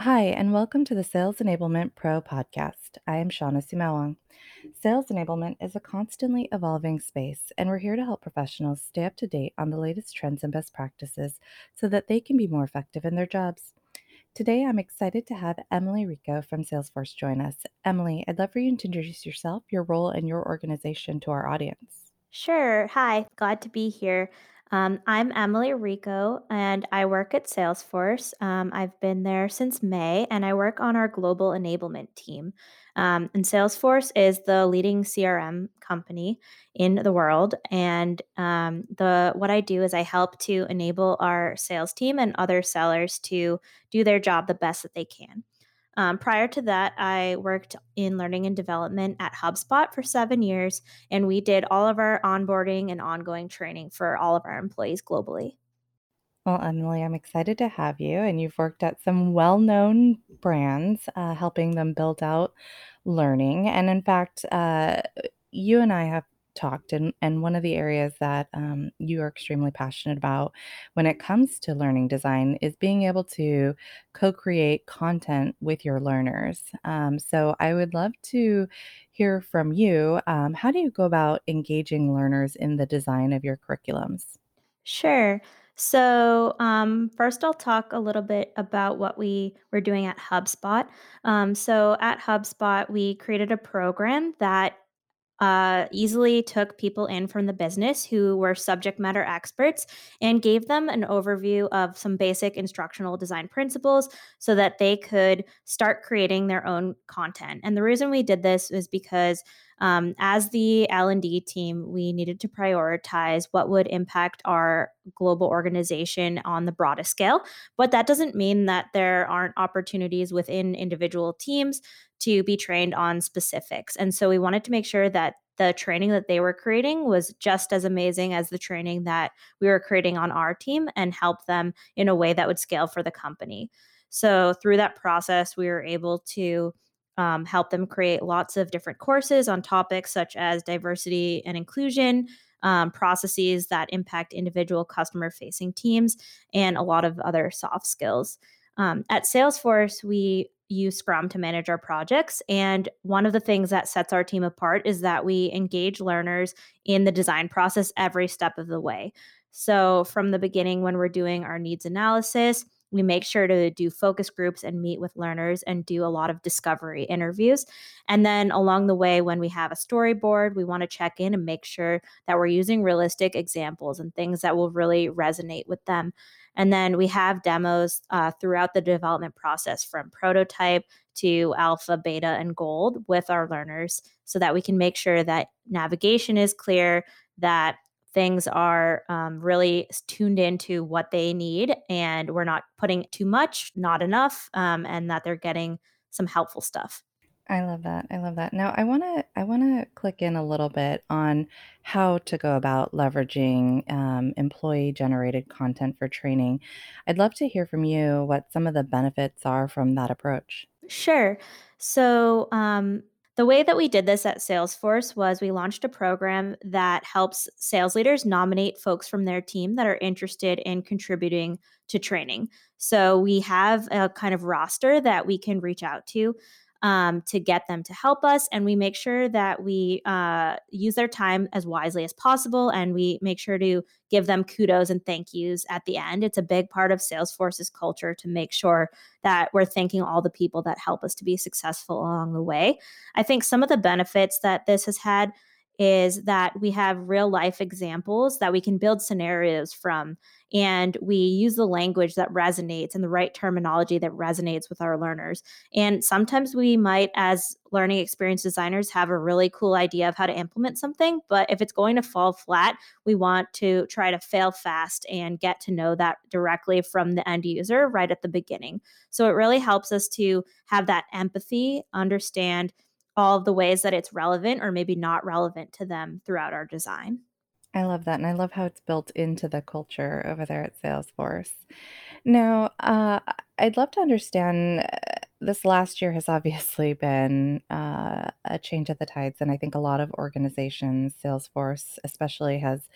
Hi, and welcome to the Sales Enablement Pro podcast. I am Shawna Sumaoang. Sales enablement is a constantly evolving space, and we're here to help professionals stay up to date on the latest trends and best practices so that they can be more effective in their jobs. Today, I'm excited to have Emily Rico from Salesforce join us. Emily, I'd love for you to introduce yourself, your role, and your organization to our audience. Sure. Hi, glad to be here. Um, I'm Emily Rico, and I work at Salesforce. Um, I've been there since May, and I work on our global enablement team. Um, and Salesforce is the leading CRM company in the world. And um, the what I do is I help to enable our sales team and other sellers to do their job the best that they can. Um, prior to that, I worked in learning and development at HubSpot for seven years, and we did all of our onboarding and ongoing training for all of our employees globally. Well, Emily, I'm excited to have you, and you've worked at some well known brands, uh, helping them build out learning. And in fact, uh, you and I have talked, and, and one of the areas that um, you are extremely passionate about when it comes to learning design is being able to co create content with your learners. Um, so I would love to hear from you. Um, how do you go about engaging learners in the design of your curriculums? Sure. So, um, first, I'll talk a little bit about what we were doing at HubSpot. Um, so, at HubSpot, we created a program that uh, easily took people in from the business who were subject matter experts and gave them an overview of some basic instructional design principles so that they could start creating their own content. And the reason we did this is because um, as the L&D team, we needed to prioritize what would impact our global organization on the broadest scale. But that doesn't mean that there aren't opportunities within individual teams to be trained on specifics. And so we wanted to make sure that the training that they were creating was just as amazing as the training that we were creating on our team and help them in a way that would scale for the company. So through that process, we were able to um, help them create lots of different courses on topics such as diversity and inclusion, um, processes that impact individual customer facing teams, and a lot of other soft skills. Um, at Salesforce, we use Scrum to manage our projects. And one of the things that sets our team apart is that we engage learners in the design process every step of the way. So, from the beginning, when we're doing our needs analysis, we make sure to do focus groups and meet with learners and do a lot of discovery interviews. And then along the way, when we have a storyboard, we want to check in and make sure that we're using realistic examples and things that will really resonate with them. And then we have demos uh, throughout the development process from prototype to alpha, beta, and gold with our learners so that we can make sure that navigation is clear, that things are um, really tuned into what they need and we're not putting too much, not enough, um, and that they're getting some helpful stuff. I love that. I love that. Now, I want to I want to click in a little bit on how to go about leveraging um, employee generated content for training. I'd love to hear from you what some of the benefits are from that approach. Sure. So, um, the way that we did this at Salesforce was we launched a program that helps sales leaders nominate folks from their team that are interested in contributing to training. So we have a kind of roster that we can reach out to um, to get them to help us. And we make sure that we uh, use their time as wisely as possible. And we make sure to give them kudos and thank yous at the end. It's a big part of Salesforce's culture to make sure that we're thanking all the people that help us to be successful along the way. I think some of the benefits that this has had is that we have real life examples that we can build scenarios from and we use the language that resonates and the right terminology that resonates with our learners. And sometimes we might as learning experience designers have a really cool idea of how to implement something but if it's going to fall flat we want to try to fail fast and get to know that directly from the end user right at the beginning. So it really helps us to have that empathy understand all of the ways that it's relevant or maybe not relevant to them throughout our design. I love that, and I love how it's built into the culture over there at Salesforce. Now, uh, I'd love to understand. Uh, this last year has obviously been uh, a change of the tides, and I think a lot of organizations, Salesforce especially, has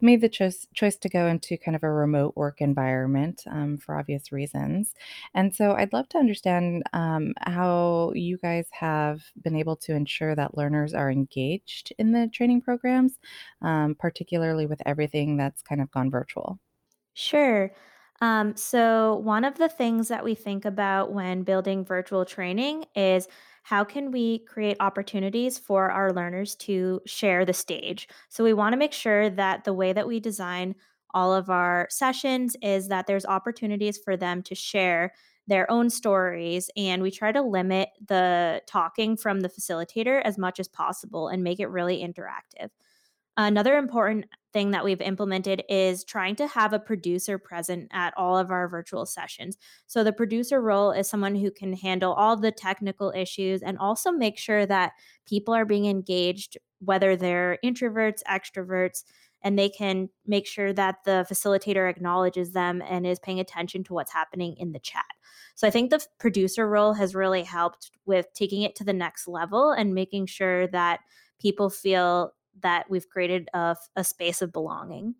made the choice choice to go into kind of a remote work environment um, for obvious reasons. And so I'd love to understand um, how you guys have been able to ensure that learners are engaged in the training programs, um, particularly with everything that's kind of gone virtual. Sure. Um, so, one of the things that we think about when building virtual training is how can we create opportunities for our learners to share the stage? So, we want to make sure that the way that we design all of our sessions is that there's opportunities for them to share their own stories and we try to limit the talking from the facilitator as much as possible and make it really interactive. Another important thing that we've implemented is trying to have a producer present at all of our virtual sessions. So, the producer role is someone who can handle all the technical issues and also make sure that people are being engaged, whether they're introverts, extroverts, and they can make sure that the facilitator acknowledges them and is paying attention to what's happening in the chat. So, I think the producer role has really helped with taking it to the next level and making sure that people feel that we've created a, a space of belonging.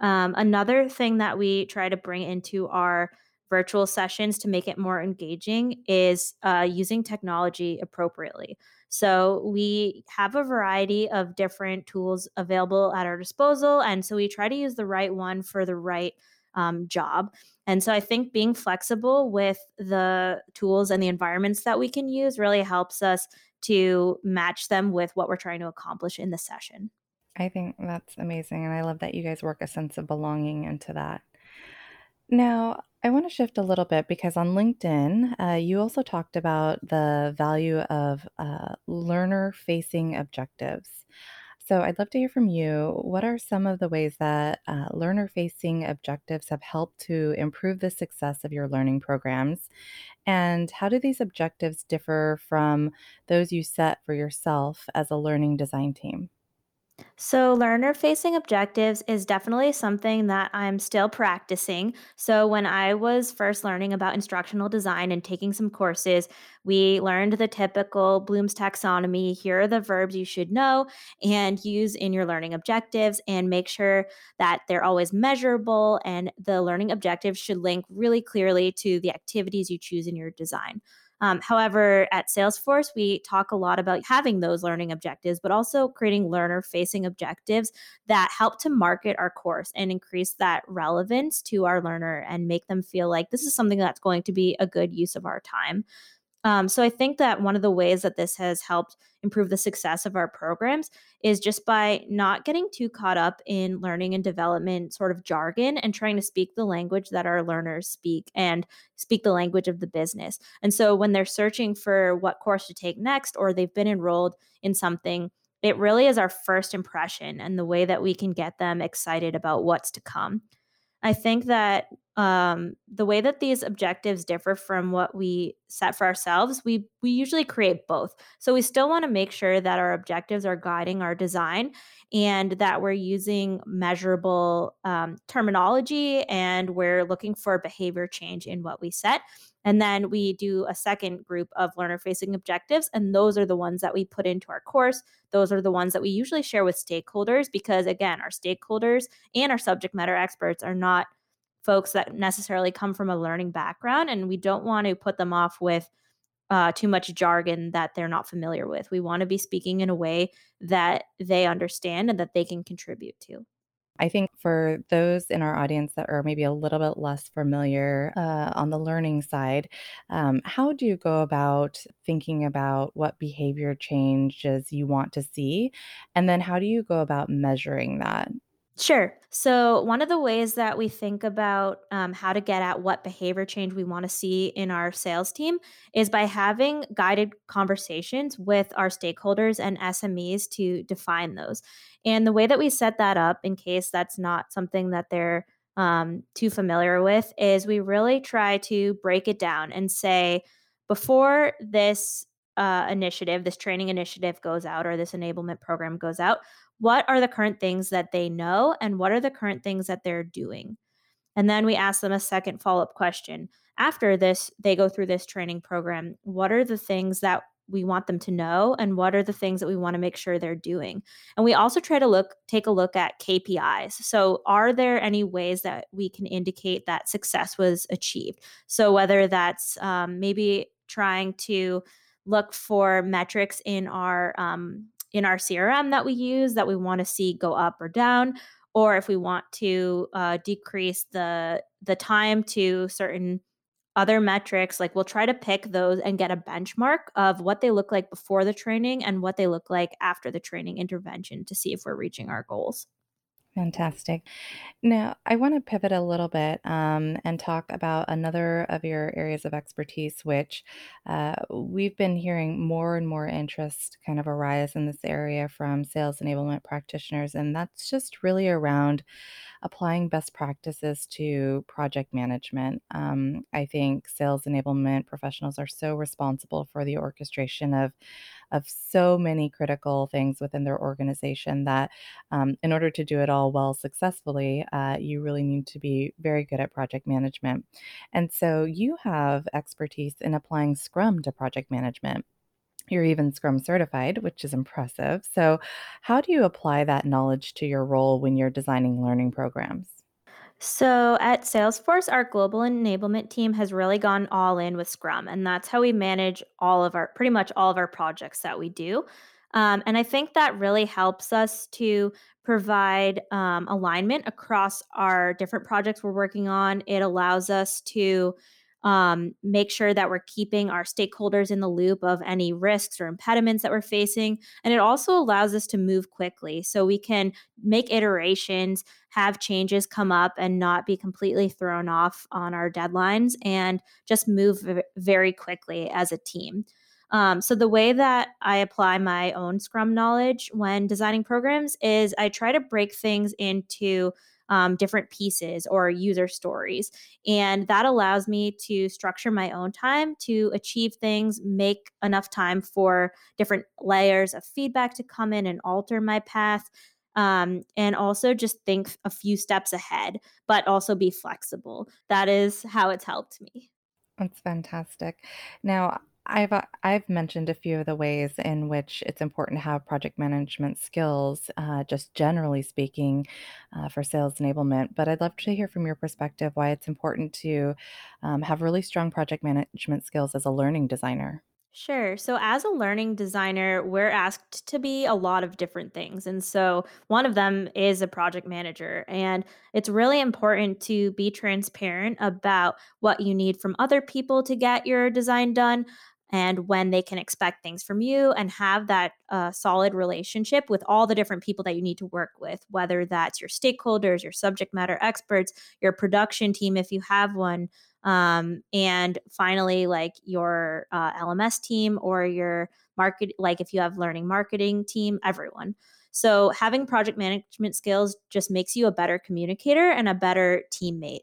Um, another thing that we try to bring into our virtual sessions to make it more engaging is uh, using technology appropriately. So we have a variety of different tools available at our disposal. And so we try to use the right one for the right um, job. And so I think being flexible with the tools and the environments that we can use really helps us to match them with what we're trying to accomplish in the session. I think that's amazing. And I love that you guys work a sense of belonging into that. Now, I want to shift a little bit because on LinkedIn, uh, you also talked about the value of uh, learner facing objectives. So I'd love to hear from you. What are some of the ways that uh, learner facing objectives have helped to improve the success of your learning programs? And how do these objectives differ from those you set for yourself as a learning design team? So, learner facing objectives is definitely something that I'm still practicing. So, when I was first learning about instructional design and taking some courses, we learned the typical Bloom's taxonomy. Here are the verbs you should know and use in your learning objectives, and make sure that they're always measurable. And the learning objectives should link really clearly to the activities you choose in your design. Um, however, at Salesforce, we talk a lot about having those learning objectives, but also creating learner facing objectives that help to market our course and increase that relevance to our learner and make them feel like this is something that's going to be a good use of our time. Um, so I think that one of the ways that this has helped improve the success of our programs is just by not getting too caught up in learning and development sort of jargon and trying to speak the language that our learners speak and speak the language of the business. And so when they're searching for what course to take next or they've been enrolled in something, it really is our first impression and the way that we can get them excited about what's to come. I think that um, the way that these objectives differ from what we set for ourselves, we we usually create both. So we still want to make sure that our objectives are guiding our design, and that we're using measurable um, terminology, and we're looking for behavior change in what we set. And then we do a second group of learner facing objectives. And those are the ones that we put into our course. Those are the ones that we usually share with stakeholders because, again, our stakeholders and our subject matter experts are not folks that necessarily come from a learning background. And we don't want to put them off with uh, too much jargon that they're not familiar with. We want to be speaking in a way that they understand and that they can contribute to. I think for those in our audience that are maybe a little bit less familiar uh, on the learning side, um, how do you go about thinking about what behavior changes you want to see? And then how do you go about measuring that? Sure. So, one of the ways that we think about um, how to get at what behavior change we want to see in our sales team is by having guided conversations with our stakeholders and SMEs to define those. And the way that we set that up, in case that's not something that they're um, too familiar with, is we really try to break it down and say, before this uh, initiative, this training initiative goes out or this enablement program goes out, what are the current things that they know and what are the current things that they're doing? And then we ask them a second follow up question. After this, they go through this training program. What are the things that we want them to know and what are the things that we want to make sure they're doing. And we also try to look take a look at KPIs. So are there any ways that we can indicate that success was achieved? So whether that's um, maybe trying to look for metrics in our um, in our CRM that we use that we want to see go up or down, or if we want to uh, decrease the the time to certain other metrics like we'll try to pick those and get a benchmark of what they look like before the training and what they look like after the training intervention to see if we're reaching our goals Fantastic. Now, I want to pivot a little bit um, and talk about another of your areas of expertise, which uh, we've been hearing more and more interest kind of arise in this area from sales enablement practitioners. And that's just really around applying best practices to project management. Um, I think sales enablement professionals are so responsible for the orchestration of of so many critical things within their organization that um, in order to do it all well successfully, uh, you really need to be very good at project management. And so you have expertise in applying Scrum to project management. You're even Scrum certified, which is impressive. So, how do you apply that knowledge to your role when you're designing learning programs? So at Salesforce, our global enablement team has really gone all in with Scrum, and that's how we manage all of our pretty much all of our projects that we do. Um, and I think that really helps us to provide um, alignment across our different projects we're working on. It allows us to um, make sure that we're keeping our stakeholders in the loop of any risks or impediments that we're facing. And it also allows us to move quickly so we can make iterations, have changes come up, and not be completely thrown off on our deadlines and just move very quickly as a team. Um, so, the way that I apply my own Scrum knowledge when designing programs is I try to break things into um, different pieces or user stories. And that allows me to structure my own time to achieve things, make enough time for different layers of feedback to come in and alter my path. Um, and also just think a few steps ahead, but also be flexible. That is how it's helped me. That's fantastic. Now, I've uh, I've mentioned a few of the ways in which it's important to have project management skills, uh, just generally speaking, uh, for sales enablement. But I'd love to hear from your perspective why it's important to um, have really strong project management skills as a learning designer. Sure. So, as a learning designer, we're asked to be a lot of different things. And so, one of them is a project manager. And it's really important to be transparent about what you need from other people to get your design done and when they can expect things from you and have that uh, solid relationship with all the different people that you need to work with, whether that's your stakeholders, your subject matter experts, your production team, if you have one um, and finally like your uh, lms team or your market like if you have learning marketing team everyone. So having project management skills just makes you a better communicator and a better teammate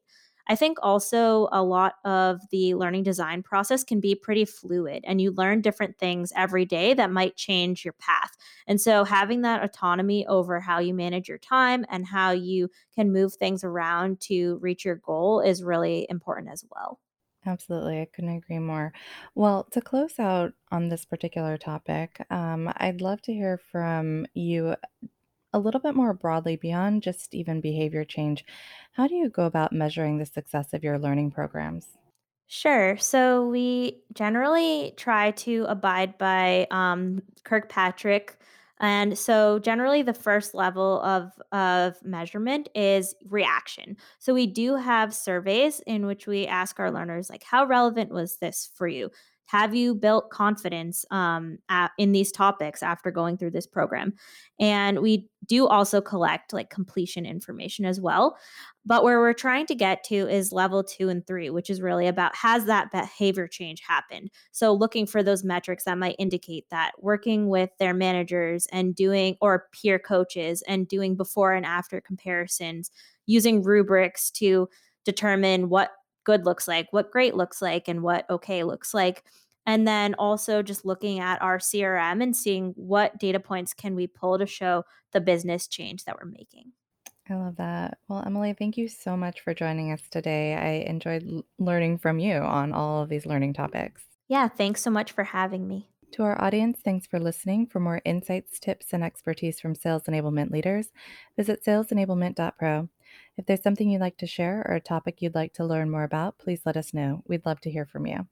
I think also a lot of the learning design process can be pretty fluid and you learn different things every day that might change your path. And so having that autonomy over how you manage your time and how you can move things around to reach your goal is really important as well. Absolutely, I couldn't agree more. Well, to close out on this particular topic, um, I'd love to hear from you a little bit more broadly beyond just even behavior change. How do you go about measuring the success of your learning programs? Sure. So we generally try to abide by um, Kirkpatrick. And so generally the first level of of measurement is reaction. So we do have surveys in which we ask our learners like how relevant was this for you? Have you built confidence um, at, in these topics after going through this program? And we do also collect like completion information as well. But where we're trying to get to is level two and three, which is really about has that behavior change happened? So looking for those metrics that might indicate that working with their managers and doing or peer coaches and doing before and after comparisons, using rubrics to determine what good looks like, what great looks like, and what okay looks like. And then also just looking at our CRM and seeing what data points can we pull to show the business change that we're making. I love that. Well, Emily, thank you so much for joining us today. I enjoyed l- learning from you on all of these learning topics. Yeah, thanks so much for having me. To our audience, thanks for listening. For more insights, tips, and expertise from sales enablement leaders, visit salesenablement.pro. If there's something you'd like to share or a topic you'd like to learn more about, please let us know. We'd love to hear from you.